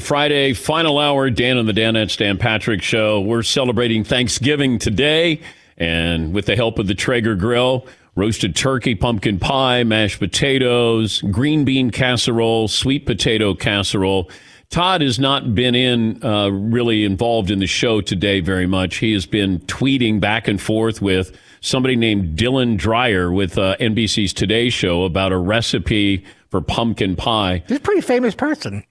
Friday, final hour, Dan and the Danettes, Dan Patrick Show. We're celebrating Thanksgiving today, and with the help of the Traeger Grill, roasted turkey, pumpkin pie, mashed potatoes, green bean casserole, sweet potato casserole. Todd has not been in uh, really involved in the show today very much. He has been tweeting back and forth with somebody named Dylan Dreyer with uh, NBC's Today Show about a recipe for pumpkin pie. He's a pretty famous person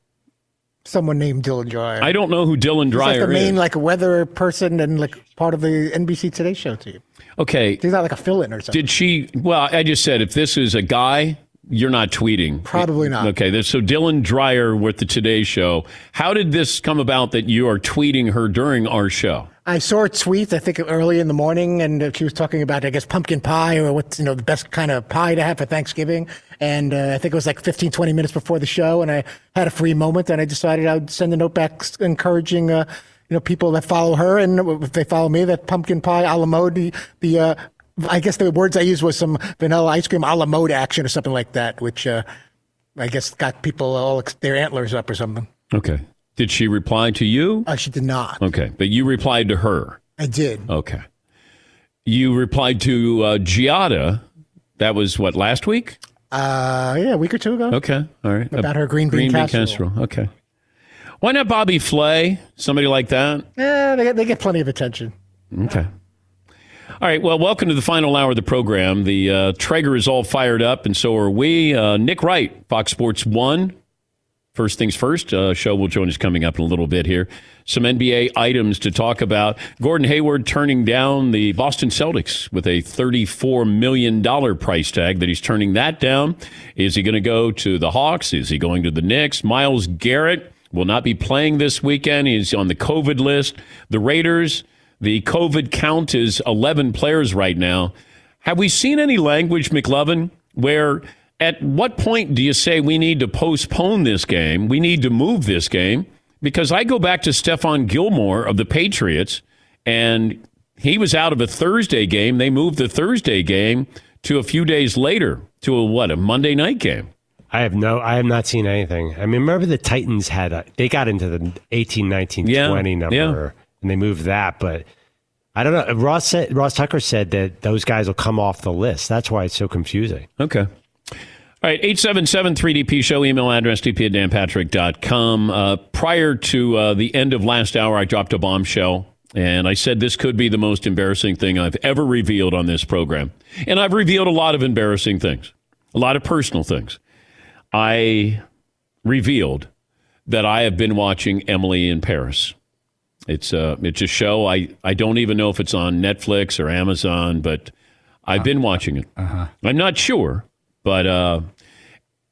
someone named Dylan Dreyer. I don't know who Dylan Dreyer He's like the main is. like weather person and like part of the NBC Today Show team. Okay. He's not like a fill-in or something. Did she? Well, I just said if this is a guy, you're not tweeting. Probably not. Okay. So Dylan Dreyer with the Today Show. How did this come about that you are tweeting her during our show? I saw a tweet, I think early in the morning, and uh, she was talking about, I guess, pumpkin pie or what's, you know, the best kind of pie to have for Thanksgiving. And uh, I think it was like 15, 20 minutes before the show, and I had a free moment, and I decided I would send a note back encouraging, uh, you know, people that follow her, and if they follow me, that pumpkin pie a la mode, the, the uh, I guess the words I used was some vanilla ice cream a la mode action or something like that, which uh, I guess got people all their antlers up or something. Okay. Did she reply to you? Uh, she did not. Okay. But you replied to her. I did. Okay. You replied to uh, Giada. That was what, last week? Uh, yeah, a week or two ago. Okay. All right. About her green bean casserole. Okay. Why not Bobby Flay? Somebody like that? Yeah, they get, they get plenty of attention. Okay. All right. Well, welcome to the final hour of the program. The uh, Traeger is all fired up, and so are we. Uh, Nick Wright, Fox Sports One. First things first, uh, show will join us coming up in a little bit here. Some NBA items to talk about. Gordon Hayward turning down the Boston Celtics with a $34 million price tag that he's turning that down. Is he going to go to the Hawks? Is he going to the Knicks? Myles Garrett will not be playing this weekend. He's on the COVID list. The Raiders, the COVID count is 11 players right now. Have we seen any language, McLovin, where at what point do you say we need to postpone this game? We need to move this game? Because I go back to Stephon Gilmore of the Patriots, and he was out of a Thursday game. They moved the Thursday game to a few days later to a what, a Monday night game. I have no, I have not seen anything. I mean, remember the Titans had, a, they got into the 18, 19, Yeah, 20 number yeah. And they moved that. But I don't know. Ross said, Ross Tucker said that those guys will come off the list. That's why it's so confusing. Okay. All right, 877 3DP show, email address dp at danpatrick.com. Uh, prior to uh, the end of last hour, I dropped a bombshell, and I said this could be the most embarrassing thing I've ever revealed on this program. And I've revealed a lot of embarrassing things, a lot of personal things. I revealed that I have been watching Emily in Paris. It's a, it's a show. I, I don't even know if it's on Netflix or Amazon, but I've been watching it. I'm not sure, but uh,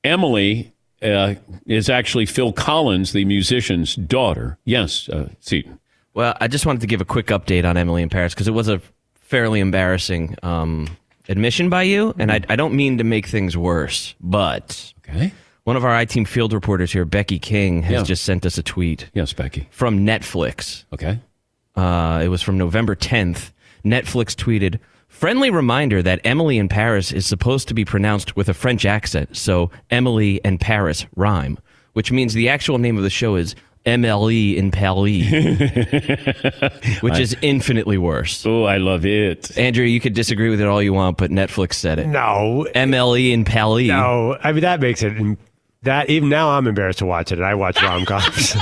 Emily uh, is actually Phil Collins, the musician's daughter. Yes, uh, Seton. Well, I just wanted to give a quick update on Emily in Paris because it was a fairly embarrassing um, admission by you, and I, I don't mean to make things worse, but Okay. One of our I-Team field reporters here, Becky King, has Yeah. just sent us a tweet Yes, Becky. from Netflix. Okay. Uh, it was from November 10th. Netflix tweeted, friendly reminder that Emily in Paris is supposed to be pronounced with a French accent, so Emily and Paris rhyme, which means the actual name of the show is MLE in Paris, which is infinitely worse. Oh, I love it. Andrew, you could disagree with it all you want, but Netflix said it. No, MLE in Paris. no. I mean, that makes it. That even now, I'm embarrassed to watch it. and I watch rom coms.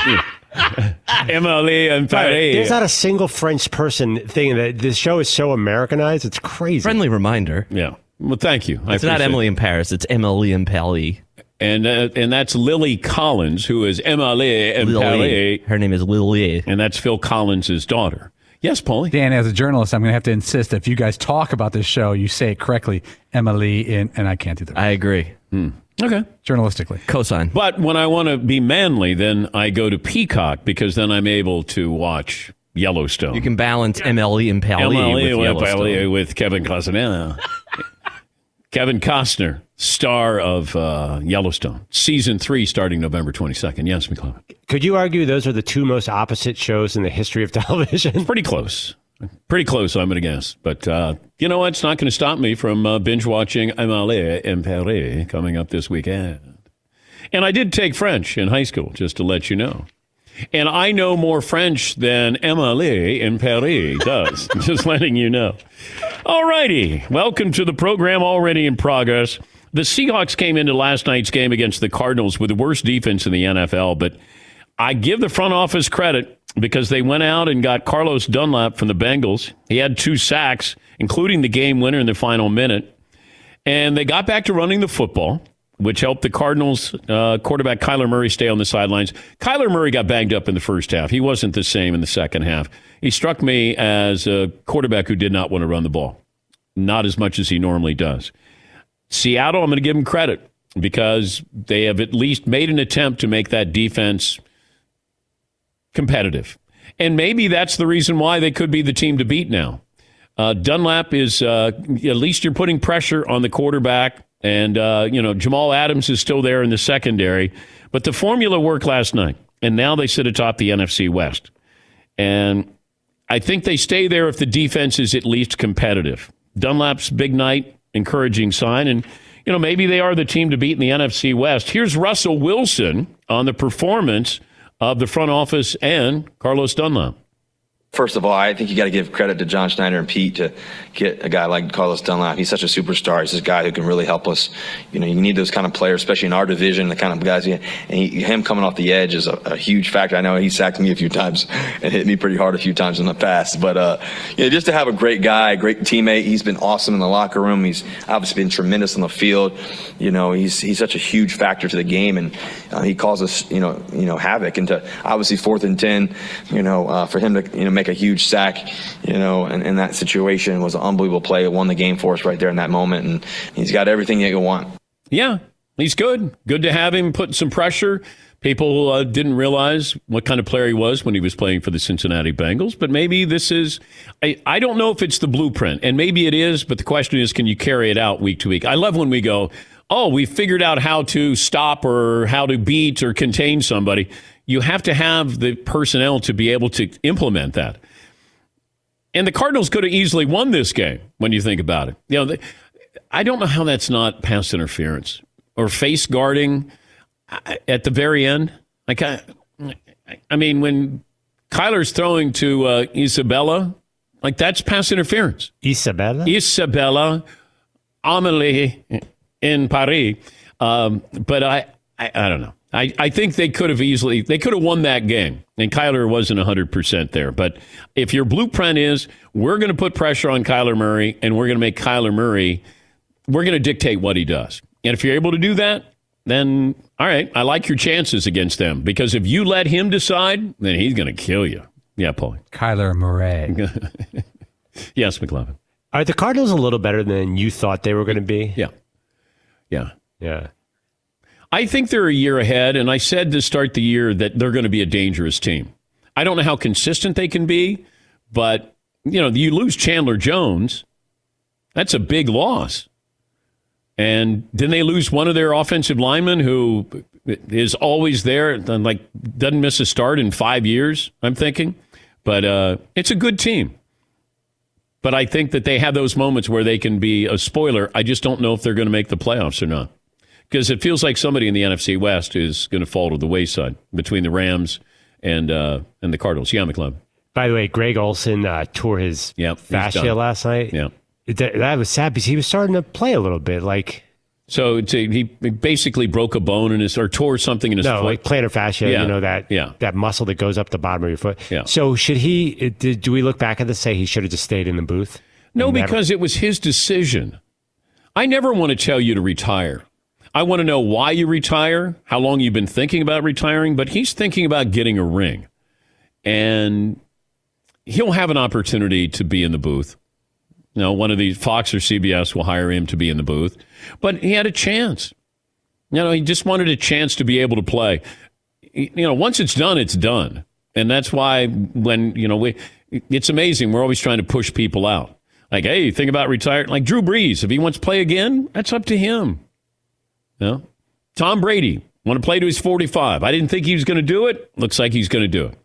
Emily and Paris. There's not a single French person thing that this show is so Americanized. It's crazy. Friendly reminder. Yeah. Well, thank you. I It's not Emily it. in Paris. It's Emily in Paris. And, uh, and that's Lily Collins, who is Emily and Lily. Paris. Her name is Lily. And that's Phil Collins' daughter. Yes, Paulie. Dan, as a journalist, I'm going to have to insist that if you guys talk about this show, you say it correctly, Emily, in, and I can't do that I agree. Okay. journalistically. Cosign. But when I want to be manly, then I go to Peacock because then I'm able to watch Yellowstone. You can balance MLE and Paris Emily with with, Yellowstone. with Kevin Costner. Kevin Costner, star of uh, Yellowstone, season three, starting November 22nd. Yes, McClellan. Could you argue those are the two most opposite shows in the history of television? Pretty close. Pretty close, I'm going to guess. But uh, you know what? It's not going to stop me from uh, binge watching Emily in Paris coming up this weekend. And I did take French in high school, just to let you know. And I know more French than Emily in Paris does. just letting you know. All righty. Welcome to the program already in progress. The Seahawks came into last night's game against the Cardinals with the worst defense in the NFL, but I give the front office credit because they went out and got Carlos Dunlap from the Bengals. He had two sacks, including the game winner in the final minute. And they got back to running the football, which helped the Cardinals uh, quarterback Kyler Murray stay on the sidelines. Kyler Murray got banged up in the first half. He wasn't the same in the second half. He struck me as a quarterback who did not want to run the ball, not as much as he normally does. Seattle, I'm going to give him credit because they have at least made an attempt to make that defense competitive. And maybe that's the reason why they could be the team to beat now. Uh, Dunlap is, uh, at least you're putting pressure on the quarterback. And, uh, you know, Jamal Adams is still there in the secondary. But the formula worked last night. And now they sit atop the NFC West. And I think they stay there if the defense is at least competitive. Dunlap's big night, encouraging sign. And, you know, maybe they are the team to beat in the NFC West. Here's Russell Wilson on the performance of the front office and Carlos Dunlap. First of all, I think you got to give credit to John Schneider and Pete to get a guy like Carlos Dunlap. He's such a superstar. He's this guy who can really help us. You know, you need those kind of players, especially in our division, the kind of guys. And he, him coming off the edge is a, a, huge factor. I know he sacked me a few times and hit me pretty hard a few times in the past. But uh, you know, just to have a great guy, great teammate. He's been awesome in the locker room. He's obviously been tremendous on the field. You know, he's he's such a huge factor to the game, and uh, he causes you know you know havoc. And to obviously fourth and ten, you know, uh, for him to you know make a huge sack, you know, in, in that situation was an unbelievable play. It won the game for us right there in that moment, and he's got everything that you want. Yeah, he's good. Good to have him put some pressure. People uh, didn't realize what kind of player he was when he was playing for the Cincinnati Bengals, but maybe this is, I, I don't know if it's the blueprint, and maybe it is, but the question is, can you carry it out week to week? I love when we go, oh, we figured out how to stop or how to beat or contain somebody. You have to have the personnel to be able to implement that. And the Cardinals could have easily won this game when you think about it. You know, they, I don't know how that's not pass interference or face guarding at the very end. Like, I, I mean, when Kyler's throwing to uh, Isabella, like that's pass interference. Isabella? Isabella, Amelie in Paris. Um, but I, I, I don't know. I, I think they could have easily they could have won that game. And Kyler wasn't 100% there. But if your blueprint is we're going to put pressure on Kyler Murray and we're going to make Kyler Murray we're going to dictate what he does. And if you're able to do that then all right I like your chances against them. Because if you let him decide then he's going to kill you. Yeah Paul Kyler Murray. Yes McLovin Are the Cardinals a little better than you thought they were going to be? yeah. Yeah. Yeah. I think they're a year ahead, and I said to start the year that they're going to be a dangerous team. I don't know how consistent they can be, but you know, you lose Chandler Jones, that's a big loss. And then they lose one of their offensive linemen who is always there, and like doesn't miss a start in five years. I'm thinking, but uh, it's a good team. But I think that they have those moments where they can be a spoiler. I just don't know if they're going to make the playoffs or not. Because it feels like somebody in the NFC West is going to fall to the wayside between the Rams and uh, and the Cardinals. Yeah, McLeod. By the way, Greg Olsen uh, tore his Yep, fascia last night. Yeah. That, that was sad because he was starting to play a little bit. Like, So it's a, he basically broke a bone in his or tore something in his no, foot. like plantar fascia, Yeah. you know, that Yeah. that muscle that goes up the bottom of your foot. Yeah. So should he, did, do we look back at this and say he should have just stayed in the booth? No, And never- because it was his decision. I never want to tell you to retire. I want to know why you retire, how long you've been thinking about retiring, but he's thinking about getting a ring. And he'll have an opportunity to be in the booth. You know, one of these Fox or CBS will hire him to be in the booth, but he had a chance. You know, he just wanted a chance to be able to play. You know, once it's done, it's done. And that's why when, you know, we, it's amazing. We're always trying to push people out. Like, hey, think about retiring. Like Drew Brees, if he wants to play again, that's up to him. Know? Tom Brady, want to play to his 45. I didn't think he was going to do it. Looks like he's going to do it.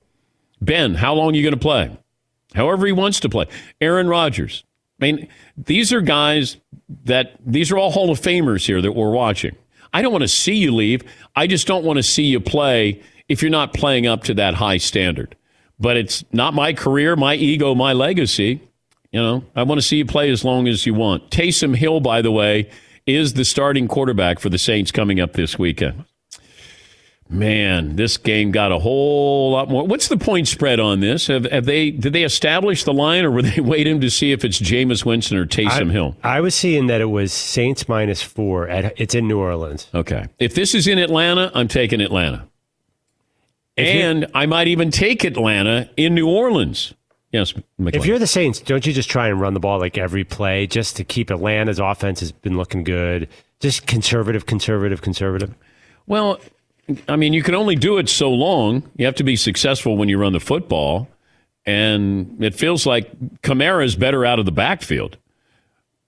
Ben, how long are you going to play? However he wants to play. Aaron Rodgers. I mean, these are guys that, these are all Hall of Famers here that we're watching. I don't want to see you leave. I just don't want to see you play if you're not playing up to that high standard. But it's not my career, my ego, my legacy. You know, I want to see you play as long as you want. Taysom Hill, by the way, is the starting quarterback for the Saints coming up this weekend. Man, this game got a whole lot more. What's the point spread on this? Have, have they did they establish the line, or were they waiting to see if it's Jameis Winston or Taysom I, Hill? I was seeing that it was Saints minus four. At, it's in New Orleans. Okay, if this is in Atlanta, I'm taking Atlanta, and I might even take Atlanta in New Orleans. Yes, McLean. If you're the Saints, don't you just try and run the ball like every play just to keep Atlanta's offense has been looking good? Just conservative, conservative, conservative. Well, I mean, you can only do it so long. You have to be successful when you run the football. And it feels like Kamara's better out of the backfield.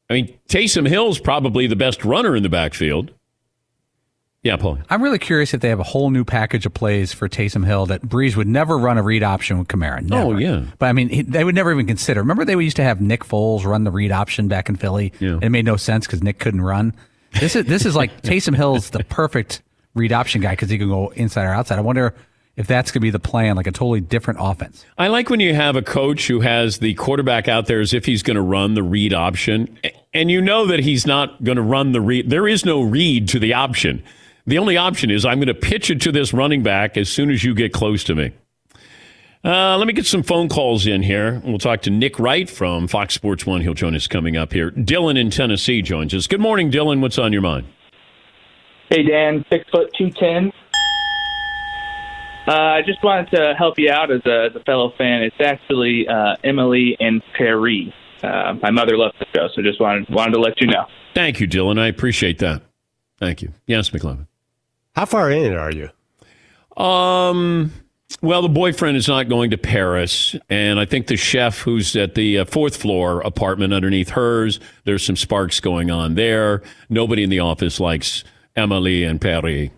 I mean, Taysom Hill's probably the best runner in the backfield. Yeah, Paul. I'm really curious if they have a whole new package of plays for Taysom Hill that Brees would never run a read option with Kamara. Oh, never. Oh, yeah. But I mean, he, they would never even consider. Remember, they used to have Nick Foles run the read option back in Philly. Yeah. It made no sense because Nick couldn't run. This is this is like Taysom Hill's the perfect read option guy because he can go inside or outside. I wonder if that's going to be the plan, like a totally different offense. I like when you have a coach who has the quarterback out there as if he's going to run the read option, and you know that he's not going to run the read. There is no read to the option. The only option is I'm going to pitch it to this running back as soon as you get close to me. Uh, let me get some phone calls in here. We'll talk to Nick Wright from Fox Sports One. He'll join us coming up here. Dylan in Tennessee joins us. Good morning, Dylan. What's on your mind? Hey Dan, six foot two ten. Uh, I just wanted to help you out as a, as a fellow fan. It's actually uh, Emily and Perry. Uh, my mother loves the show, so just wanted wanted to let you know. Thank you, Dylan. I appreciate that. Thank you. Yes, McLovin. How far in it are you? Um. Well, the boyfriend is not going to Paris, and I think the chef who's at the uh, fourth floor apartment underneath hers, there's some sparks going on there. Nobody in the office likes Emily and Perry.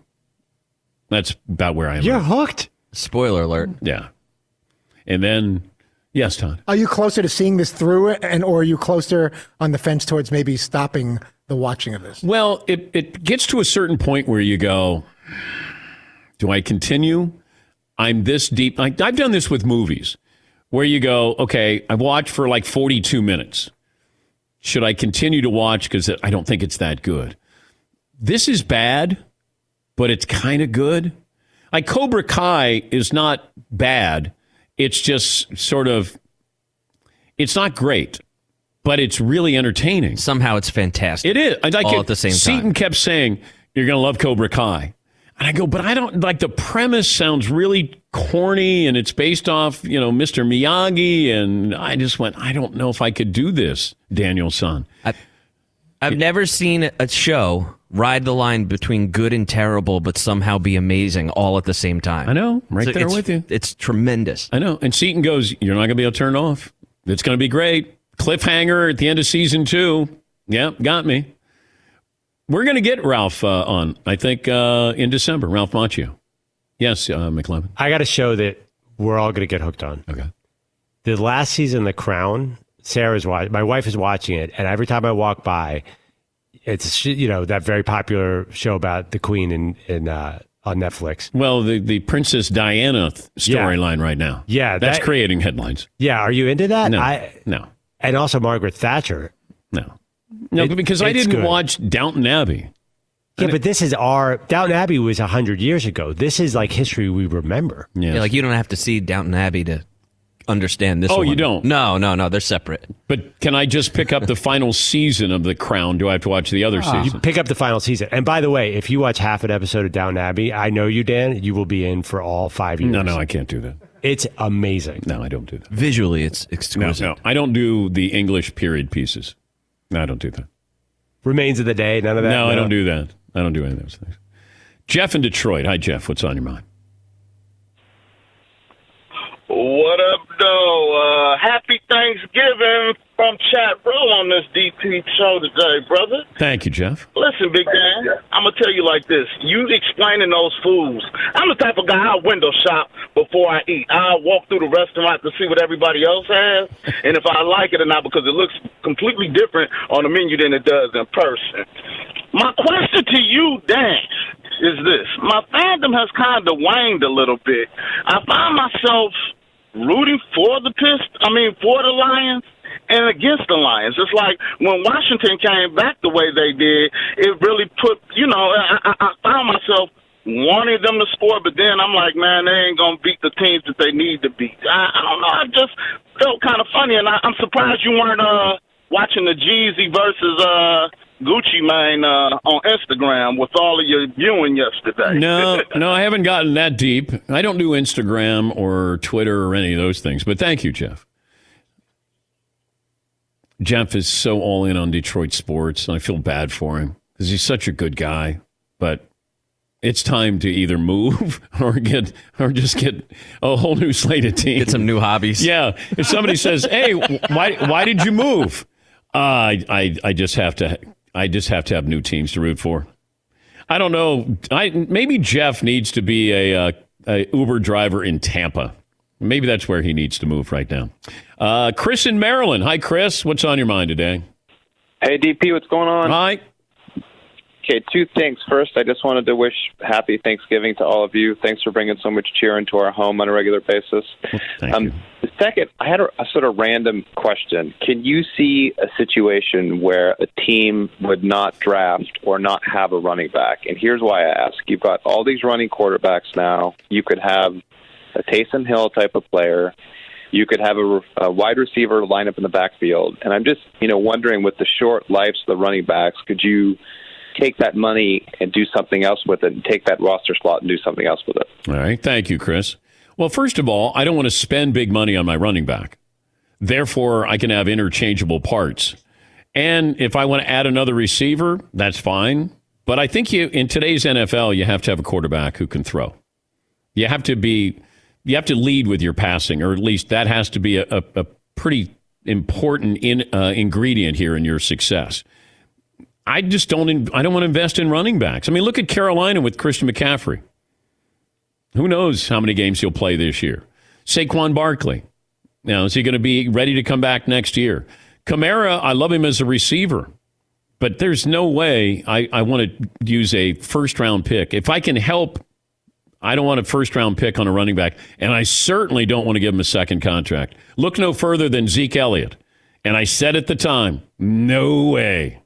That's about where I am. You're hooked. Spoiler alert. Yeah. And then, yes, Todd. Are you closer to seeing this through, and or are you closer on the fence towards maybe stopping the watching of this? Well, it, it gets to a certain point where you go, do I continue? I'm this deep. I, I've done this with movies where you go, okay, I've watched for like 42 minutes. Should I continue to watch? Because I don't think it's that good. This is bad, but it's kind of good. Like Cobra Kai is not bad. It's just sort of, it's not great, but it's really entertaining. Somehow it's fantastic. It is. I like All it. at the same Seton time. kept saying, "You're going to love Cobra Kai," and I go, "But I don't like the premise. Sounds really corny, and it's based off, you know, Mr. Miyagi." And I just went, "I don't know if I could do this, Daniel-san." I've never seen a show ride the line between good and terrible, but somehow be amazing all at the same time. I know, right So there with you. It's tremendous. I know. And Seton goes, You're not going to be able to turn off. It's going to be great. Cliffhanger at the end of season two. Yep, got me. We're going to get Ralph uh, on, I think, uh, in December. Ralph Macchio. Yes, uh, McLovin. I got a show that we're all going to get hooked on. Okay. The last season, The Crown. Sarah's watching. My wife is watching it, and every time I walk by, it's you know that very popular show about the Queen in in uh, on Netflix. Well, the, the Princess Diana th- Yeah. storyline right now. Yeah, That's that- creating headlines. Yeah, are you into that? No. I, no. And also Margaret Thatcher. No. No, It- because I didn't good. watch Downton Abbey. Yeah, but this is our Downton Abbey was hundred years ago. This is like history we remember. Yeah, like you don't have to see Downton Abbey to understand this. Oh, you don't? No, no, no. They're separate. But can I just pick up the final season of The Crown? Do I have to watch the other ah. You season? pick up the final season. And by the way, if you watch half an episode of Down Abbey, I know you, Dan, you will be in for all five years. No, no, I can't do that. It's amazing. No, I don't do that. Visually, it's No, exquisite. no, I don't do the English period pieces. No, I don't do that. Remains of the Day, none of that. No, I don't do that. I don't do any of those things. Jeff in Detroit. Hi, Jeff. What's on your mind? What up, though? Uh, happy Thanksgiving from Chat Row on this DP show today, brother. Thank you, Jeff. Listen, Big Dan, I'm gonna tell you like this. You explaining those foods. I'm the type of guy I window shop before I eat. I walk through the restaurant to see what everybody else has, and if I like it or not, because it looks completely different on the menu than it does in person. My question to you, Dan, is this: My fandom has kind of waned a little bit. I find myself rooting for the Pist. I mean, for the Lions and against the Lions. It's like when Washington came back the way they did, it really put, you know, I, I, found myself wanting them to score, but then I'm like, man, they ain't gonna beat the teams that they need to beat. I, I don't know. I just felt kind of funny, and I, I'm surprised you weren't uh watching the Jeezy versus uh Gucci Mane uh, on Instagram with all of your viewing yesterday. No, no, I haven't gotten that deep. I don't do Instagram or Twitter or any of those things. But thank you, Jeff. Jeff is so all in on Detroit sports, and I feel bad for him because he's such a good guy. But it's time to either move or get or just get a whole new slate of teams. Get some new hobbies. Yeah. If somebody says, "Hey, why why did you move?" Uh, I I I just have to I just have to have new teams to root for. I don't know. I maybe Jeff needs to be a, uh, a Uber driver in Tampa. Maybe that's where he needs to move right now. Uh, Chris in Maryland. Hi, Chris. What's on your mind today? Hey, DP, what's going on? Hi. Okay, two things. First, I just wanted to wish happy Thanksgiving to all of you. Thanks for bringing so much cheer into our home on a regular basis. Thank um, you. The second, I had a, a sort of random question. Can you see a situation where a team would not draft or not have a running back? And here's why I ask. You've got all these running quarterbacks now. You could have a Taysom Hill type of player. You could have a, a wide receiver line up in the backfield. And I'm just, you know, wondering with the short lives of the running backs, could you take that money and do something else with it and take that roster slot and do something else with it? All right. Thank you, Chris. Well, first of all, I don't want to spend big money on my running back. Therefore, I can have interchangeable parts. And if I want to add another receiver, that's fine. But I think you in today's NFL, you have to have a quarterback who can throw. You have to be you have to lead with your passing, or at least that has to be a, a, a pretty important in, uh, ingredient here in your success. I just don't. I don't want to invest in running backs. I mean, look at Carolina with Christian McCaffrey. Who knows how many games he'll play this year? Saquon Barkley. Now, is he going to be ready to come back next year? Kamara, I love him as a receiver, but there's no way I, I want to use a first round pick. If I can help, I don't want a first round pick on a running back, and I certainly don't want to give him a second contract. Look no further than Zeke Elliott. And I said at the time, no way.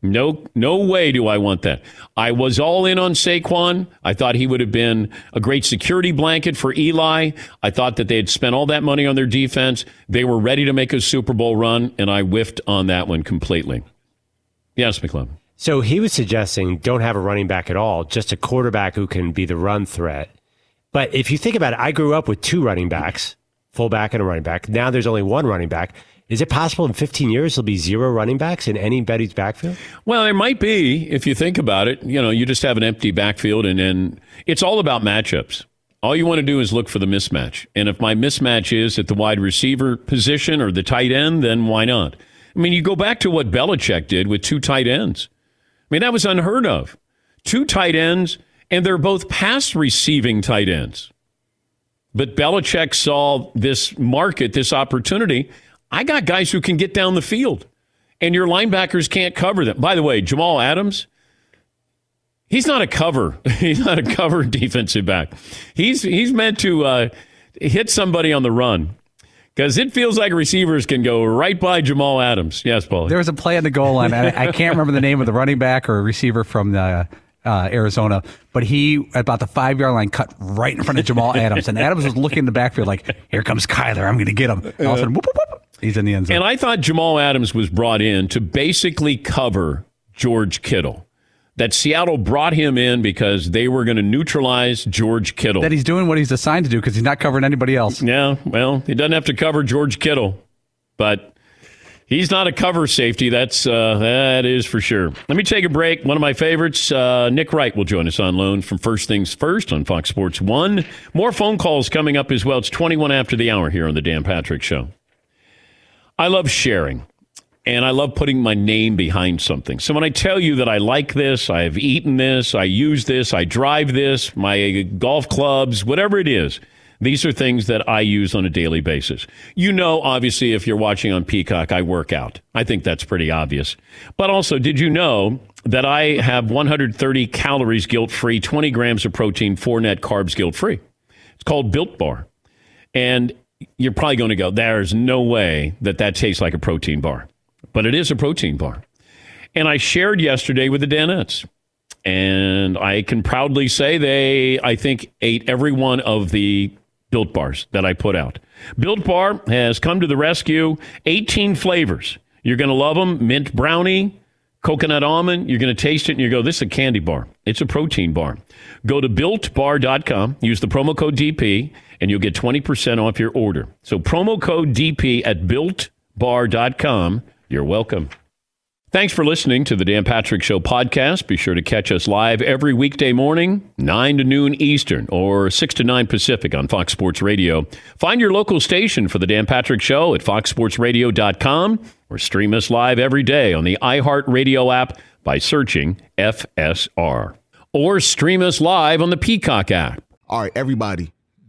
No, no way do I want that. I was all in on Saquon. I thought he would have been a great security blanket for Eli. I thought that they had spent all that money on their defense. They were ready to make a Super Bowl run, and I whiffed on that one completely. Yes, McClellan. So he was suggesting don't have a running back at all, just a quarterback who can be the run threat. But if you think about it, I grew up with two running backs, fullback and a running back. Now there's only one running back. Is it possible in 15 years there'll be zero running backs in any Betty's backfield? Well, there might be if you think about it. You know, you just have an empty backfield, and then it's all about matchups. All you want to do is look for the mismatch. And if my mismatch is at the wide receiver position or the tight end, then why not? I mean, you go back to what Belichick did with two tight ends. I mean, that was unheard of. Two tight ends, and they're both pass receiving tight ends. But Belichick saw this market, this opportunity. I got guys who can get down the field, and your linebackers can't cover them. By the way, Jamal Adams, He's not a cover. He's not a cover defensive back. He's he's meant to uh, hit somebody on the run because it feels like receivers can go right by Jamal Adams. Yes, Paul. There was a play at the goal line. I, I can't remember the name of the running back or receiver from the. Uh, Arizona, but he about the five yard line cut right in front of Jamal Adams, and Adams was looking in the backfield like, "Here comes Kyler, I'm going to get him." And all of a sudden, whoop, whoop, whoop, he's in the end zone. And I thought Jamal Adams was brought in to basically cover George Kittle that Seattle brought him in because they were going to neutralize George Kittle. That he's doing what he's assigned to do because he's not covering anybody else. Yeah, well, he doesn't have to cover George Kittle, but he's not a cover safety. That's uh, that is for sure. Let me take a break. One of my favorites, uh, Nick Wright, will join us on loan from First Things First on Fox Sports One. More phone calls coming up as well. It's twenty-one after the hour here on the Dan Patrick Show. I love sharing and I love putting my name behind something. So when I tell you that I like this, I've eaten this, I use this, I drive this, my golf clubs, whatever it is, these are things that I use on a daily basis. You know, obviously, if you're watching on Peacock, I work out. I think that's pretty obvious. But also, did you know that I have 130 calories guilt free, 20 grams of protein, four net carbs guilt free? It's called Built Bar. And you're probably going to go, there's no way that that tastes like a protein bar but it is a protein bar. And I shared yesterday with the Danettes. And I can proudly say they, I think, ate every one of the Built Bars that I put out. Built Bar has come to the rescue 18 flavors. You're going to love them mint brownie, coconut almond. You're going to taste it and you go, this is a candy bar. It's a protein bar. Go to builtbar.com, use the promo code DP, and you'll get 20% off your order. So promo code DP at builtbar.com you're welcome. Thanks for listening to the Dan Patrick Show podcast. Be sure to catch us live every weekday morning, 9 to noon Eastern or 6 to 9 Pacific on Fox Sports Radio. Find your local station for the Dan Patrick Show at foxsportsradio.com or stream us live every day on the iHeartRadio app by searching FSR. Or stream us live on the Peacock app. All right, everybody,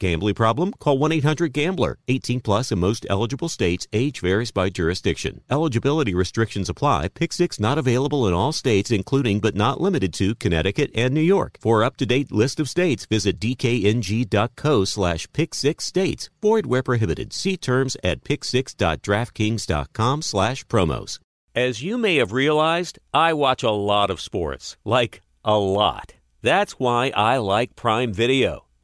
Gambling problem? Call 1 800 Gambler. 18 plus in most eligible states. Age varies by jurisdiction. Eligibility restrictions apply. Pick six not available in all states, including but not limited to Connecticut and New York. For up to date list of states, visit dkng.co slash pick six states. Void where prohibited. See terms at pick6.draftkings.com slash promos. As you may have realized, I watch a lot of sports. Like, a lot. That's why I like Prime Video.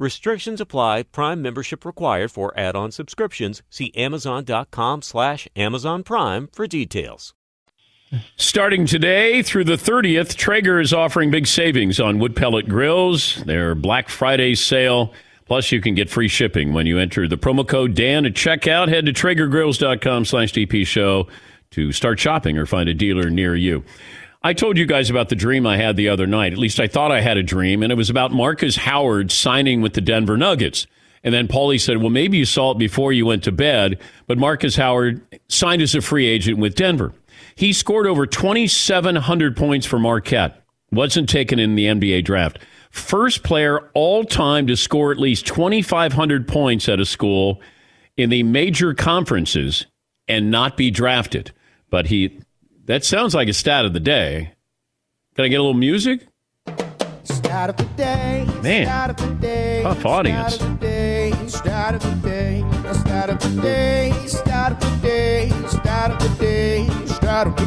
Restrictions apply. Prime membership required for add-on subscriptions. See Amazon.com slash Amazon Prime for details. Starting today through the 30th, Traeger is offering big savings on wood pellet grills. Their Black Friday sale. Plus, you can get free shipping when you enter the promo code Dan at checkout. Head to TraegerGrills.com slash DP show to start shopping or find a dealer near you. I told you guys about the dream I had the other night. At least I thought I had a dream, and it was about Marcus Howard signing with the Denver Nuggets. And then Paulie said, Well, maybe you saw it before you went to bed, but Marcus Howard signed as a free agent with Denver. He scored over 2,700 points for Marquette, wasn't taken in the NBA draft. First player all time to score at least 2,500 points at a school in the major conferences and not be drafted. But he that sounds like a stat of the day. Can I get a little music? Stat of the day. Man, Stat of the day. tough audience. Stat of the day. Stat of the day. Stat of the day. Stat of the day. Stat of the day. Stat of the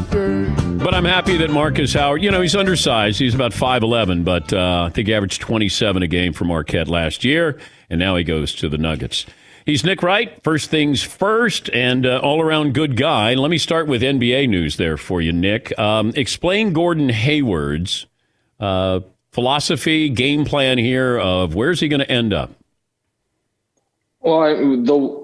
day. But I'm happy that Marcus Howard, you know, he's undersized. He's about 5'11, but uh, I think he averaged 27 a game for Marquette last year, and now he goes to the Nuggets. He's Nick Wright. First things first, and uh, all around good guy. Let me start with NBA news there for you, Nick. Um, explain Gordon Hayward's uh, philosophy, game plan here of where's he going to end up? Well, I, the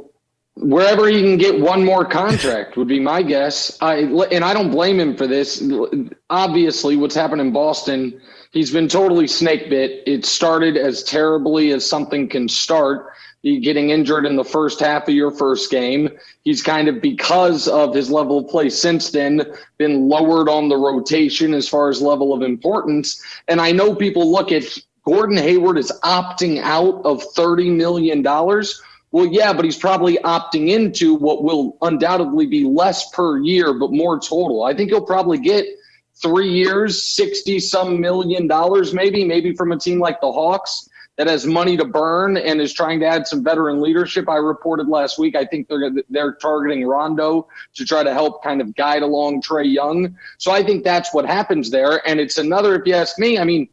wherever he can get one more contract would be my guess. I and I don't blame him for this. Obviously, what's happened in Boston, he's been totally snake bit. It started as terribly as something can start. Getting injured in the first half of your first game. He's kind of because of his level of play since then been lowered on the rotation as far as level of importance. And I know people look at Gordon Hayward is opting out of $30 million. Well, yeah, but he's probably opting into what will undoubtedly be less per year, but more total. I think he'll probably get three years, 60 some million dollars, maybe, maybe from a team like the Hawks that has money to burn and is trying to add some veteran leadership. I reported last week. I think they're they're targeting Rondo to try to help kind of guide along Trae Young. So I think that's what happens there. And it's another, if you ask me, I mean,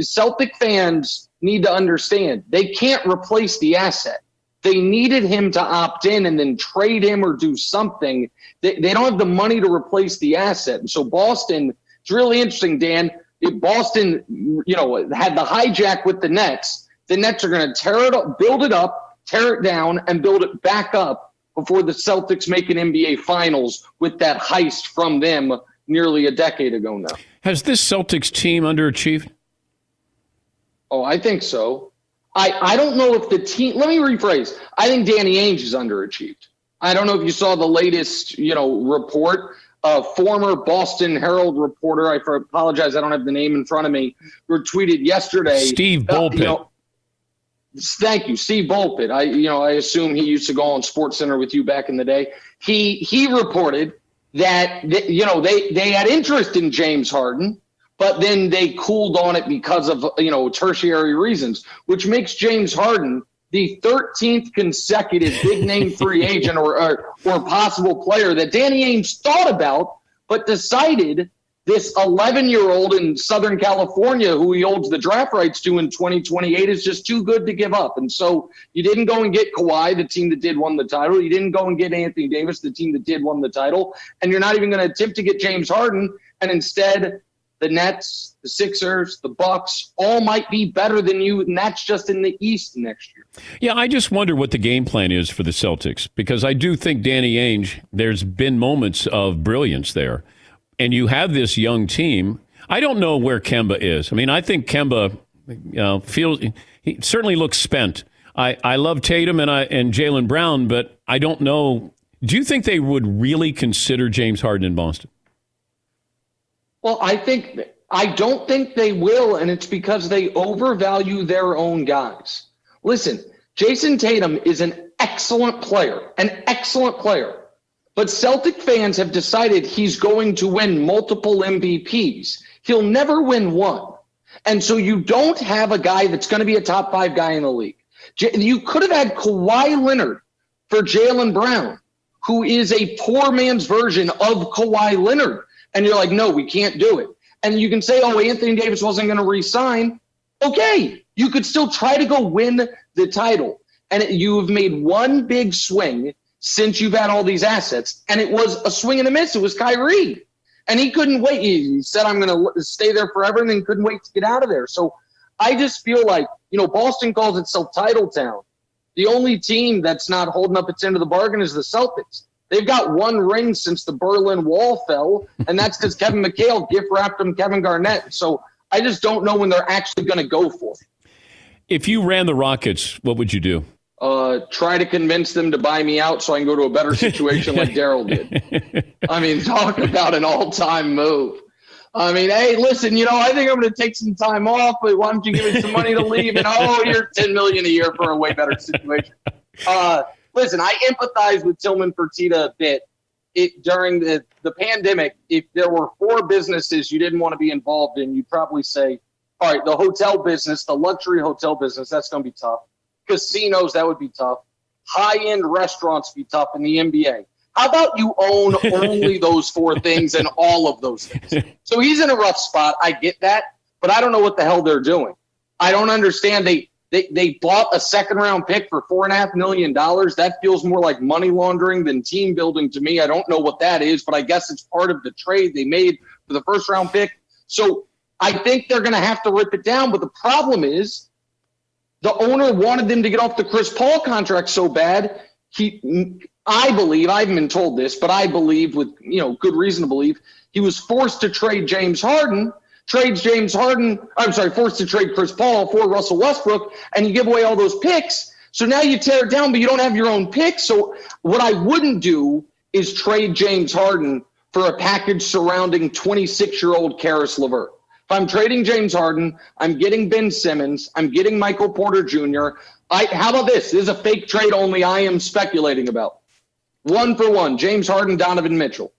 Celtic fans need to understand they can't replace the asset. They needed him to opt in and then trade him or do something. They, they don't have the money to replace the asset. And so Boston, it's really interesting, Dan. Boston, you know, had the hijack with the Nets, the Nets are going to tear it up, build it up, tear it down, and build it back up before the Celtics make an NBA Finals with that heist from them nearly a decade ago now. Has this Celtics team underachieved? Oh, I think so. I, I don't know if the team. Let me rephrase. I think Danny Ainge is underachieved. I don't know if you saw the latest, you know, report. A former Boston Herald reporter, I apologize, I don't have the name in front of me, retweeted yesterday. Steve Bulpett. Uh, you know, thank you, Steve Bulpett. I, you know, I assume he used to go on Sports Center with you back in the day. He he reported that you know they they had interest in James Harden, but then they cooled on it because of you know tertiary reasons, which makes James Harden the 13th consecutive big name free agent or, or, or possible player that Danny Ainge thought about, but decided this 11 year old in Southern California who he holds the draft rights to in 2028 is just too good to give up. And so you didn't go and get Kawhi, the team that did won the title. You didn't go and get Anthony Davis, the team that did won the title. And you're not even going to attempt to get James Harden. And instead, the Nets, the Sixers, the Bucks, all might be better than you, and that's just in the East next year. Yeah, I just wonder what the game plan is for the Celtics because I do think Danny Ainge. There's been moments of brilliance there, and you have this young team. I don't know where Kemba is. I mean, I think Kemba you know, feels he certainly looks spent. I, I love Tatum and I and Jaylen Brown, but I don't know. Do you think they would really consider James Harden in Boston? Well, I think I don't think they will, and it's because they overvalue their own guys. Listen, Jayson Tatum is an excellent player, an excellent player. But Celtic fans have decided he's going to win multiple MVPs. He'll never win one. And so you don't have a guy that's going to be a top five guy in the league. You could have had Kawhi Leonard for Jaylen Brown, who is a poor man's version of Kawhi Leonard and you're like, no, we can't do it. And you can say, oh, Anthony Davis wasn't going to resign. Okay, you could still try to go win the title. And you've made one big swing since you've had all these assets. And it was a swing and a miss. It was Kyrie. And he couldn't wait. He said, I'm going to stay there forever and then couldn't wait to get out of there. So I just feel like, you know, Boston calls itself title town. The only team that's not holding up its end of the bargain is the Celtics. They've got one ring since the Berlin Wall fell, and that's because Kevin McHale gift wrapped him Kevin Garnett. So I just don't know when they're actually going to go for it. If you ran the Rockets, what would you do? Uh, try to convince them to buy me out so I can go to a better situation like Daryl did. I mean, talk about an all-time move. I mean, hey, listen, you know, I think I'm going to take some time off, but why don't you give me some money to leave? And oh, you're 10 million a year for a way better situation. Uh, listen, I empathize with Tillman Fertitta a bit. It during the, the pandemic, if there were four businesses you didn't want to be involved in, you'd probably say, all right, the hotel business, the luxury hotel business, that's going to be tough. Casinos, that would be tough. High end restaurants be tough in the NBA. How about you own only those four things and all of those things? So he's in a rough spot. I get that, but I don't know what the hell they're doing. I don't understand. They they, they bought a second round pick for four and a half million dollars. That feels more like money laundering than team building to me. I don't know what that is, but I guess it's part of the trade they made for the first round pick. So I think they're going to have to rip it down. But the problem is the owner wanted them to get off the Chris Paul contract so bad. He, I believe, I haven't been told this, but I believe with you know good reason to believe he was forced to trade James Harden trades James Harden, I'm sorry, forced to trade Chris Paul for Russell Westbrook, and you give away all those picks. So now you tear it down, but you don't have your own picks. So what I wouldn't do is trade James Harden for a package surrounding 26 year old Caris LeVert. If I'm trading James Harden, I'm getting Ben Simmons, I'm getting Michael Porter Jr. I, how about this? This is a fake trade only I am speculating about. One for one, James Harden, Donovan Mitchell.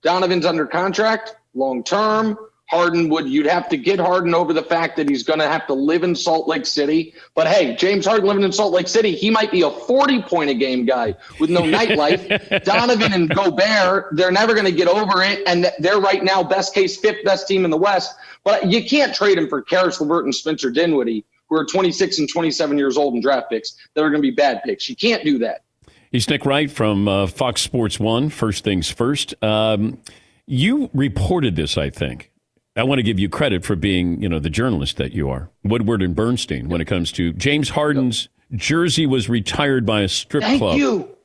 Donovan's under contract long term. Harden would you'd have to get Harden over the fact that he's going to have to live in Salt Lake City. But hey, James Harden living in Salt Lake City, he might be a 40 point a game guy with no nightlife. Donovan and Gobert, they're never going to get over it and they're right now best case fifth best team in the West. But you can't trade him for Caris LeVert and Spencer Dinwiddie who are 26 and 27 years old in draft picks that are going to be bad picks. You can't do that. He's Nick Wright from uh, Fox Sports 1, First Things First. Um, you reported this, I think. I want to give you credit for being, you know, the journalist that you are, Woodward and Bernstein, when it comes to James Harden's jersey was retired by a strip Thank club. Thank you.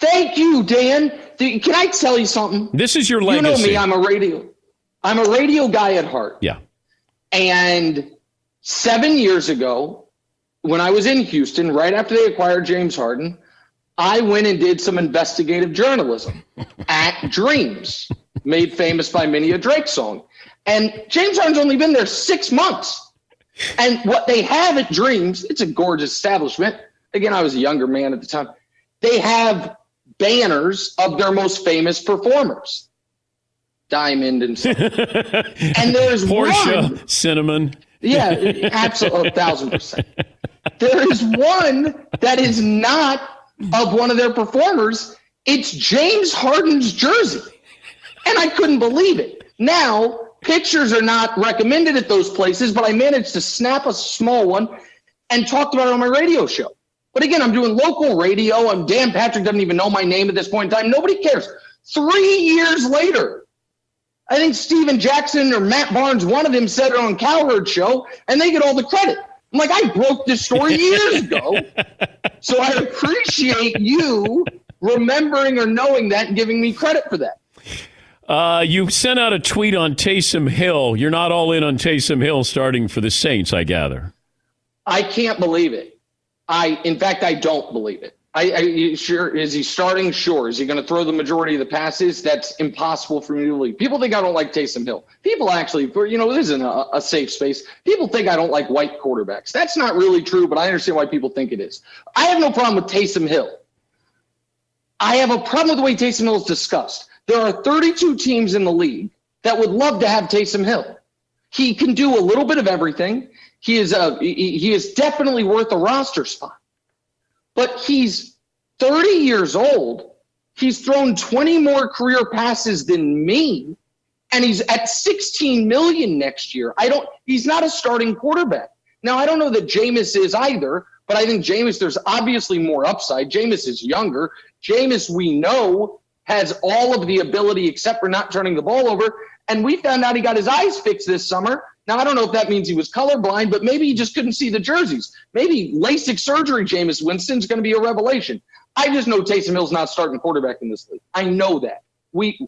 Thank you, Dan. Can I tell you something? This is your legacy. You know me, I'm a radio I'm a radio guy at heart. Yeah. And 7 years ago, when I was in Houston right after they acquired James Harden, I went and did some investigative journalism at Dreams made famous by many a Drake song. And James Harden's only been there six months. And what they have at Dreams, it's a gorgeous establishment. Again, I was a younger man at the time. They have banners of their most famous performers. Diamond and and there's Portia, one, cinnamon. Yeah, absolutely, a thousand percent. there is one that is not of one of their performers. It's James Harden's jersey. And I couldn't believe it. Now, pictures are not recommended at those places, but I managed to snap a small one and talked about it on my radio show. But again, I'm doing local radio. I'm Dan Patrick doesn't even know my name at this point in time. Nobody cares. Three years later, I think Stephen Jackson or Matt Barnes, one of them said it on Cowherd show, and they get all the credit. I'm like, I broke this story years ago. so I appreciate you remembering or knowing that and giving me credit for that. Uh, you sent out a tweet on Taysom Hill. You're not all in on Taysom Hill starting for the Saints, I gather. I can't believe it. I, in fact, I don't believe it. I, I sure is he starting? Sure. Is he going to throw the majority of the passes? That's impossible for me to believe. People think I don't like Taysom Hill. People actually, you know, this isn't a, a safe space. People think I don't like white quarterbacks. That's not really true, but I understand why people think it is. I have no problem with Taysom Hill. I have a problem with the way Taysom Hill is discussed. There are 32 teams in the league that would love to have Taysom Hill. He can do a little bit of everything. He is a he, is definitely worth a roster spot but he's 30 years old. He's thrown 20 more career passes than me, and he's at 16 million next year. I don't. He's not a starting quarterback. Now I don't know that Jameis is either, but I think Jameis there's obviously more upside. Jameis is younger. Jameis we know has all of the ability except for not turning the ball over. And we found out he got his eyes fixed this summer. Now, I don't know if that means he was colorblind, but maybe he just couldn't see the jerseys. Maybe LASIK surgery, Jameis Winston's going to be a revelation. I just know Taysom Hill's not starting quarterback in this league. I know that. We,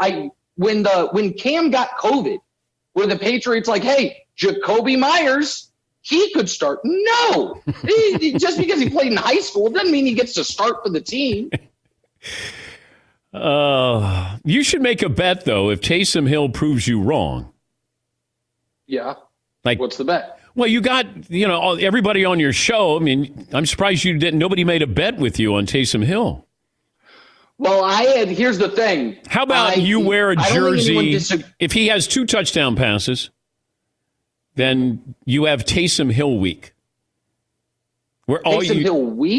I, when the when Cam got COVID, were the Patriots like, hey, Jakobi Meyers, he could start? No, just because he played in high school doesn't mean he gets to start for the team. Uh, you should make a bet though. If Taysom Hill proves you wrong, yeah. Like, what's the bet? Well, you got you know everybody on your show. I mean, I'm surprised you didn't. Nobody made a bet with you on Taysom Hill. Well, I had. Here's the thing. How about I, you wear a jersey? If he has two touchdown passes, then you have Taysom Hill week. Where all Taysom you?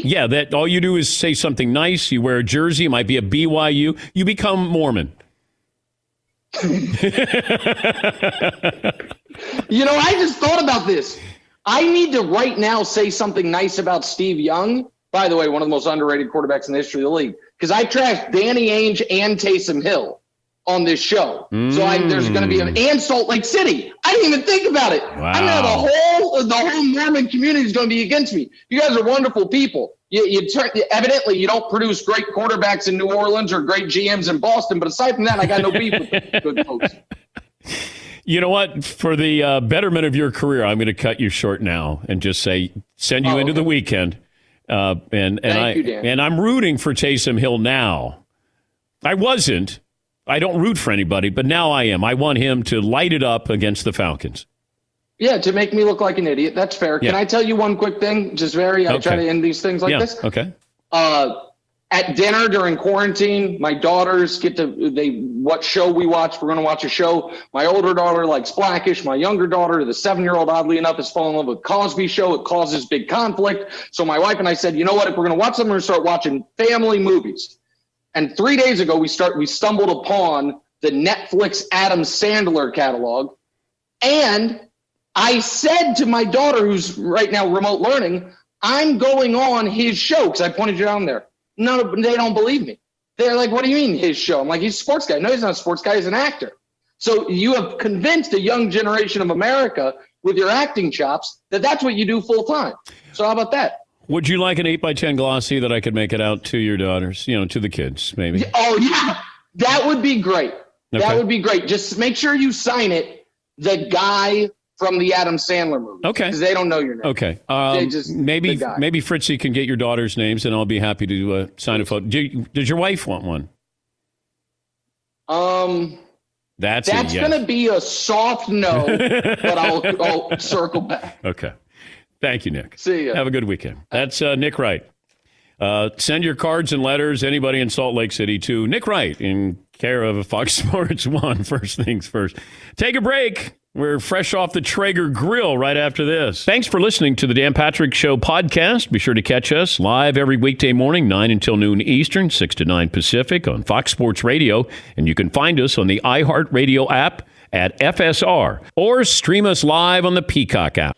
Yeah, that all you do is say something nice. You wear a jersey. It might be a BYU. You become Mormon. You know, I just thought about this. I need to right now say something nice about Steve Young. By the way, one of the most underrated quarterbacks in the history of the league. Because I trashed Danny Ainge and Taysom Hill on this show. Mm. So I, there's going to be an and Salt Lake City. I didn't even think about it. Wow. I know the whole the whole Mormon community is going to be against me. You guys are wonderful people. You, you turn, evidently you don't produce great quarterbacks in New Orleans or great GMs in Boston. But aside from that, I got no beef with good folks. You know what? For the uh, betterment of your career, I'm going to cut you short now and just say send you oh, into okay. the weekend. Uh, and and Thank I you, and I'm rooting for Taysom Hill now. I wasn't. I don't root for anybody, but now I am. I want him to light it up against the Falcons. Yeah, to make me look like an idiot. That's fair. Yeah. Can I tell you one quick thing? Just very. I Okay. try to end these things like yeah. this. Okay. uh, at dinner during quarantine, my daughters get to they what show we watch. We're going to watch a show. My older daughter likes Blackish. My younger daughter, the seven year old, oddly enough, has fallen in love with Cosby Show. It causes big conflict. So my wife and I said, you know what? If we're going to watch something, we're going to start watching family movies. And three days ago, we start we stumbled upon the Netflix Adam Sandler catalog, and I said to my daughter, who's right now remote learning, I'm going on his show because I pointed you down there. No, they don't believe me. They're like, what do you mean his show? I'm like, he's a sports guy. No, he's not a sports guy. He's an actor. So you have convinced a young generation of America with your acting chops that that's what you do full time. So how about that? Would you like an eight by ten glossy that I could make it out to your daughters? You know, to the kids, maybe. Oh yeah, that would be great. That would be great. Just make sure you sign it. The guy from the Adam Sandler movie. Okay. Because they don't know your name. Okay. Um, just- maybe maybe Fritzy can get your daughter's names, and I'll be happy to uh, sign a photo. Do does your wife want one? Um, That's, that's yes. going to be a soft no, but I'll, I'll circle back. Okay. Thank you, Nick. See you. Have a good weekend. That's uh, Nick Wright. Uh, send your cards and letters, anybody in Salt Lake City, to Nick Wright in care of Fox Sports 1. First things first. Take a break. We're fresh off the Traeger grill right after this. Thanks for listening to the Dan Patrick Show podcast. Be sure to catch us live every weekday morning, 9 until noon Eastern, 6 to 9 Pacific on Fox Sports Radio. And you can find us on the iHeartRadio app at FSR or stream us live on the Peacock app.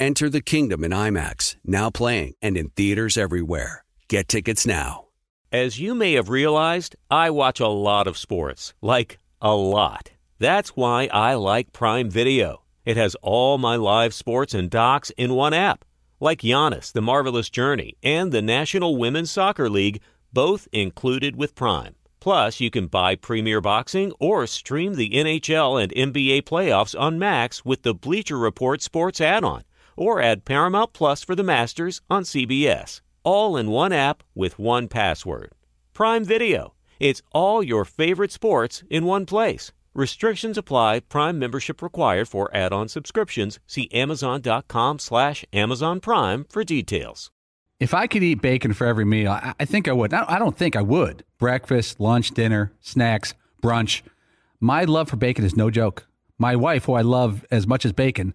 Enter the kingdom in IMAX, now playing and in theaters everywhere. Get tickets now. As you may have realized, I watch a lot of sports. Like, a lot. That's why I like Prime Video. It has all my live sports and docs in one app. Like Giannis, The Marvelous Journey, and the National Women's Soccer League, both included with Prime. Plus, you can buy Premier Boxing or stream the NHL and NBA playoffs on Max with the Bleacher Report Sports add on or add Paramount Plus for the Masters on CBS. All in one app with one password. Prime Video. It's all your favorite sports in one place. Restrictions apply. Prime membership required for add-on subscriptions. See Amazon.com slash Amazon Prime for details. If I could eat bacon for every meal, I, I think I would. I don't think I would. Breakfast, lunch, dinner, snacks, brunch. My love for bacon is no joke. My wife, who I love as much as bacon,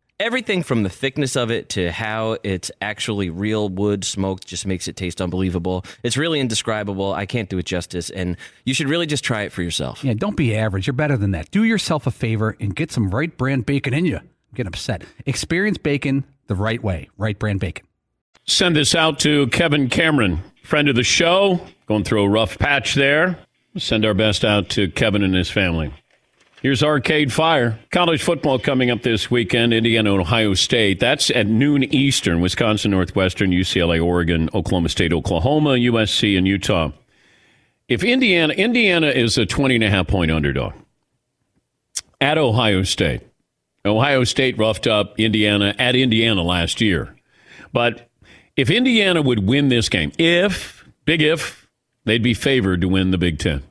Everything from the thickness of it to how it's actually real wood smoked just makes it taste unbelievable. It's really indescribable. I can't do it justice, and you should really just try it for yourself. Yeah, don't be average. You're better than that. Do yourself a favor and get some right brand bacon in you. Get upset. Experience bacon the right way. Right brand bacon. Send this out to Kevin Cameron, friend of the show, going through a rough patch there. Send our best out to Kevin and his family. Here's Arcade Fire. College football coming up this weekend. Indiana, Ohio State. That's at noon Eastern. Wisconsin, Northwestern, UCLA, Oregon, Oklahoma State, Oklahoma, USC, and Utah. If Indiana, Indiana is a 20 and a half point underdog at Ohio State. Ohio State roughed up Indiana at Indiana last year. But if Indiana would win this game, if, big if, they'd be favored to win the Big Ten,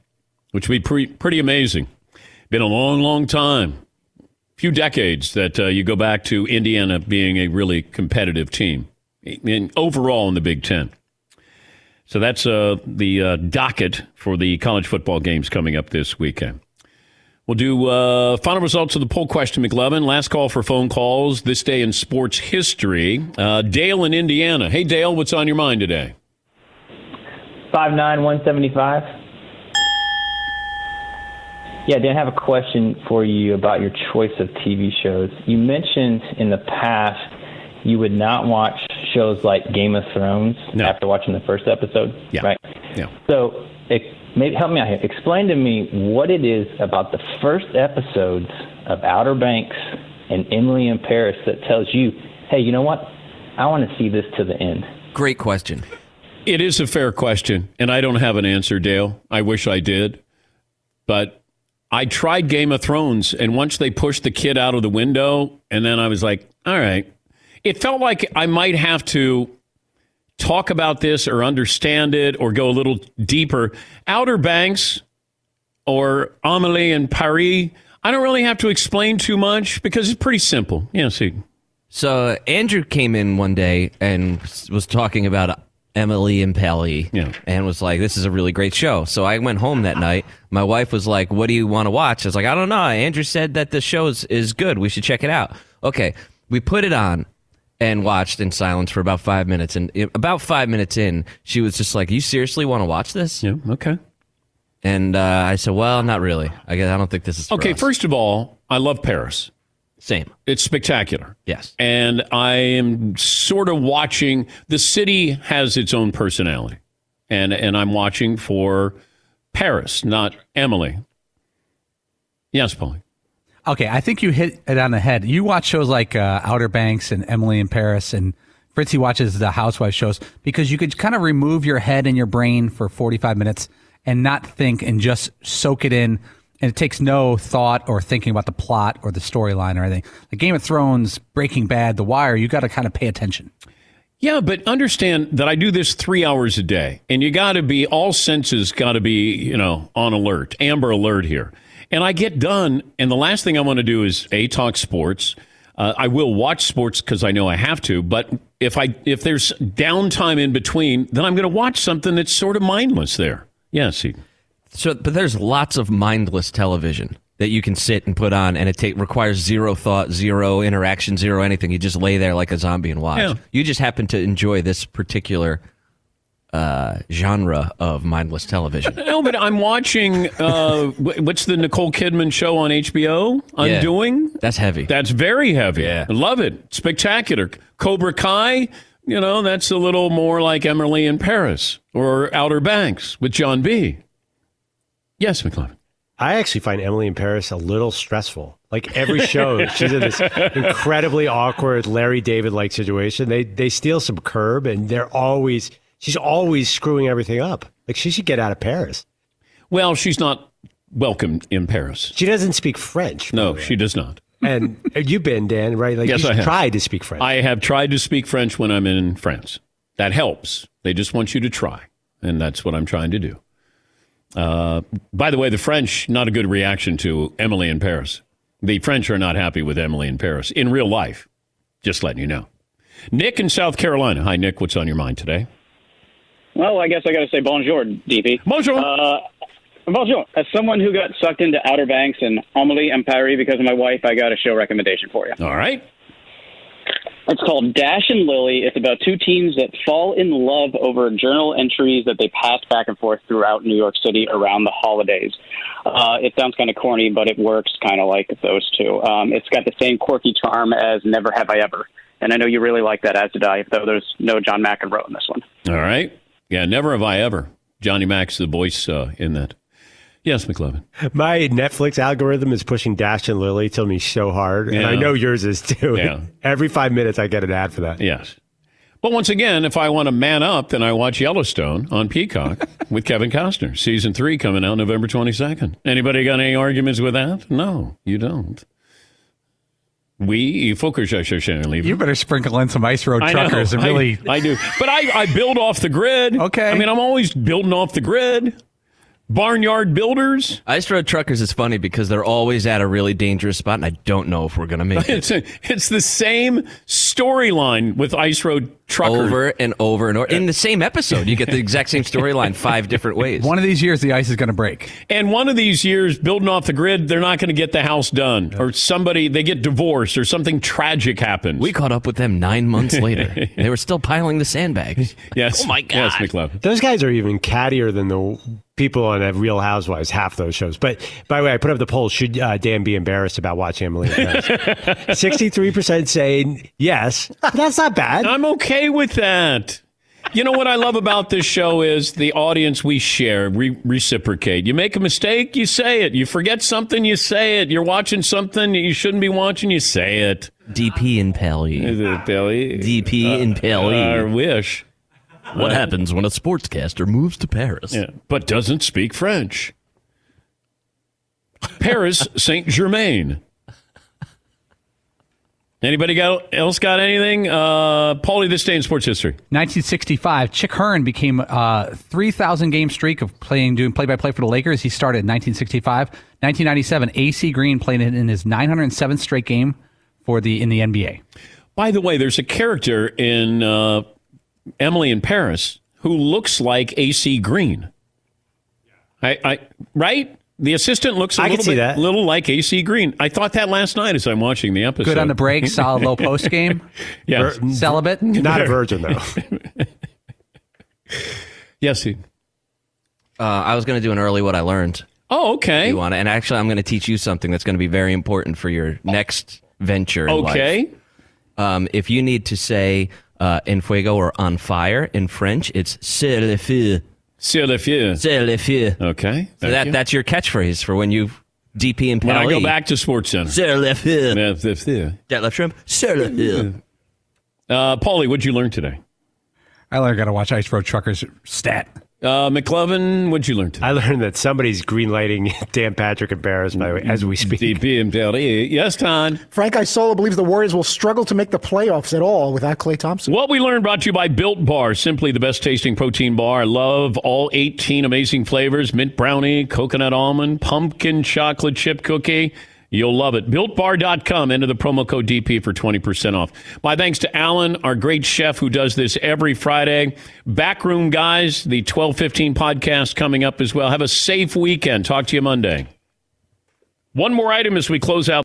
which would be pre- pretty amazing. Been a long, long time, few decades that uh, you go back to Indiana being a really competitive team in, overall in the Big Ten. So that's uh, the uh, docket for the college football games coming up this weekend. We'll do uh, final results of the poll question, McLovin. Last call for phone calls this day in sports history. Uh, Dale in Indiana. Hey, Dale, what's on your mind today? five nine one seventy five. Yeah, Dan, I have a question for you about your choice of TV shows. You mentioned in the past you would not watch shows like Game of Thrones after watching the first episode. Yeah. Right. Yeah. So, it, maybe help me out here. Explain to me what it is about the first episodes of Outer Banks and Emily in Paris that tells you, hey, you know what? I want to see this to the end. Great question. It is a fair question, and I don't have an answer, Dale. I wish I did. But I tried Game of Thrones, and once they pushed the kid out of the window, and then I was like, all right. It felt like I might have to talk about this or understand it or go a little deeper. Outer Banks or Amelie and Paris, I don't really have to explain too much because it's pretty simple. Yeah, see. So Andrew came in one day and was talking about Emily and Pelly, and was like, "This is a really great show." So I went home that night. My wife was like, "What do you want to watch?" I was like, "I don't know." Andrew said that the show is, is good. We should check it out. Okay, we put it on and watched in silence for about five minutes. And about five minutes in, she was just like, "You seriously want to watch this?" Yeah. Okay. And uh, I said, "Well, not really. I guess I don't think this is Okay, us." first of all, I love Paris. Same. It's spectacular. Yes. And I am sort of watching the city has its own personality. And and I'm watching for Paris, not Emily. Yes, Paulie. Okay, I think you hit it on the head. You watch shows like uh, Outer Banks and Emily in Paris, and Fritzy watches the Housewives shows because you could kind of remove your head and your brain for 45 minutes and not think and just soak it in. And it takes no thought or thinking about the plot or the storyline or anything. The Game of Thrones, Breaking Bad, The Wire, you got to kind of pay attention. Yeah, but understand that I do this three hours a day, and you got to be all senses got to be you know on alert, amber alert here. And I get done, and the last thing I want to do is a talk sports. Uh, I will watch sports because I know I have to, but if I if there's downtime in between, then I'm going to watch something that's sort of mindless. There, yes. Yeah, So, but there's lots of mindless television that you can sit and put on, and it take, requires zero thought, zero interaction, zero anything. You just lay there like a zombie and watch. Yeah. You just happen to enjoy this particular uh, genre of mindless television. No, but I'm watching. Uh, what's the Nicole Kidman show on HBO? Yeah. Undoing. That's heavy. That's very heavy. Yeah, I love it. Spectacular. Cobra Kai. You know, that's a little more like Emily in Paris or Outer Banks with John B. Yes, McLovin. I actually find Emily in Paris a little stressful. Like every show, she's in this incredibly awkward Larry David like situation. They they steal some curb, and they're always she's always screwing everything up. Like she should get out of Paris. Well, she's not welcome in Paris. She doesn't speak French. No, she does not. And you've been Dan, right? Like yes, you've tried to speak French. I have tried to speak French when I'm in France. That helps. They just want you to try, and that's what I'm trying to do. Uh, by the way, the French not a good reaction to Emily in Paris. The French are not happy with Emily in Paris in real life. Just letting you know. Nick in South Carolina. Hi, Nick. What's on your mind today? Well, I guess I got to say bonjour, DP. Bonjour. Uh, bonjour. As someone who got sucked into Outer Banks and Amelie and Paris because of my wife, I got a show recommendation for you. All right. It's called Dash and Lily. It's about two teens that fall in love over journal entries that they pass back and forth throughout New York City around the holidays. Uh, it sounds kind of corny, but it works kind of like those two. Um, it's got the same quirky charm as Never Have I Ever. And I know you really like that, as did I, though there's no John McEnroe in this one. All right. Yeah, never have I ever. Johnny Mac's the voice uh, in that. Yes, McLovin. My Netflix algorithm is pushing Dash and Lily to me so hard, and I know yours is too. Yeah. Every five minutes, I get an ad for that. Yes. But once again, if I want to man up, then I watch Yellowstone on Peacock with Kevin Costner. Season three coming out November 22nd. Anybody got any arguments with that? No, you don't. We, Fokusha You better sprinkle in some ice road I know, truckers and I- really. I, do. But I, I build off the grid. Okay. I mean, I'm always building off the grid. Barnyard builders. Ice Road Truckers is funny because they're always at a really dangerous spot, and I don't know if we're going to make it. It's, a, it's the same storyline with Ice Road trucker. over and over and over in the same episode. You get the exact same storyline five different ways. One of these years, the ice is going to break. And one of these years, building off the grid, they're not going to get the house done, or somebody they get divorced, or something tragic happens. We caught up with them nine months later. they were still piling the sandbags. yes. Oh my god. Yes, McLovin. Those guys are even cattier than the people on Real Housewives, half those shows. But by the way, I put up the poll: Should uh, Dan be embarrassed about watching Emily? Sixty-three percent saying yes. That's not bad. I'm okay with that. You know what I love about this show is the audience we share, we reciprocate. You make a mistake, you say it. You forget something, you say it. You're watching something you shouldn't be watching, you say it. DP and Pelly. Pelly. DP uh, and Pelly. I wish. What happens when a sportscaster moves to Paris? Yeah, but doesn't speak French. Paris Saint Germain. Anybody got, else got anything? Uh, Paulie, this day in sports history. 1965, Chick Hearn became a 3,000 game streak of playing, doing play by play for the Lakers. He started in 1965. 1997, AC Green played in his 907th straight game for the in the NBA. By the way, there's a character in uh, Emily in Paris who looks like AC Green. I, I right? The assistant looks a I little see bit, that. little like AC Green. I thought that last night as I'm watching the episode. Good on the break, solid low post game. yes. Celibate. Not a virgin though. yes. he- Uh, I was going to do an early what I learned. Oh, okay. You want to? And actually, I'm going to teach you something that's going to be very important for your next venture. In Okay. Life. Um, if you need to say uh, "en fuego" or "on fire" in French, it's "c'est le feu." C'est le feu. C'est le feu. Okay. So that you. that's your catchphrase for when you DP and when I go back to Sports Center. C'est le feu. Yeah, the feu. That left shrimp. C'est le feu. Uh, Paulie, what'd you learn today? I learned got to watch Ice Road Truckers stat. Uh, McLovin, what'd you learn today? I learned that somebody's greenlighting Dan Patrick and Barris, by the way, as we speak. DP and Yes, Ton. Frank Isola believes the Warriors will struggle to make the playoffs at all without Klay Thompson. What we learned brought to you by Built Bar, simply the best tasting protein bar. I love all 18 amazing flavors mint brownie, coconut almond, pumpkin chocolate chip cookie. You'll love it. BuiltBar.com. Enter the promo code DP for 20% off. My thanks to Alan, our great chef who does this every Friday. Backroom Guys, the 1215 podcast coming up as well. Have a safe weekend. Talk to you Monday. One more item as we close out.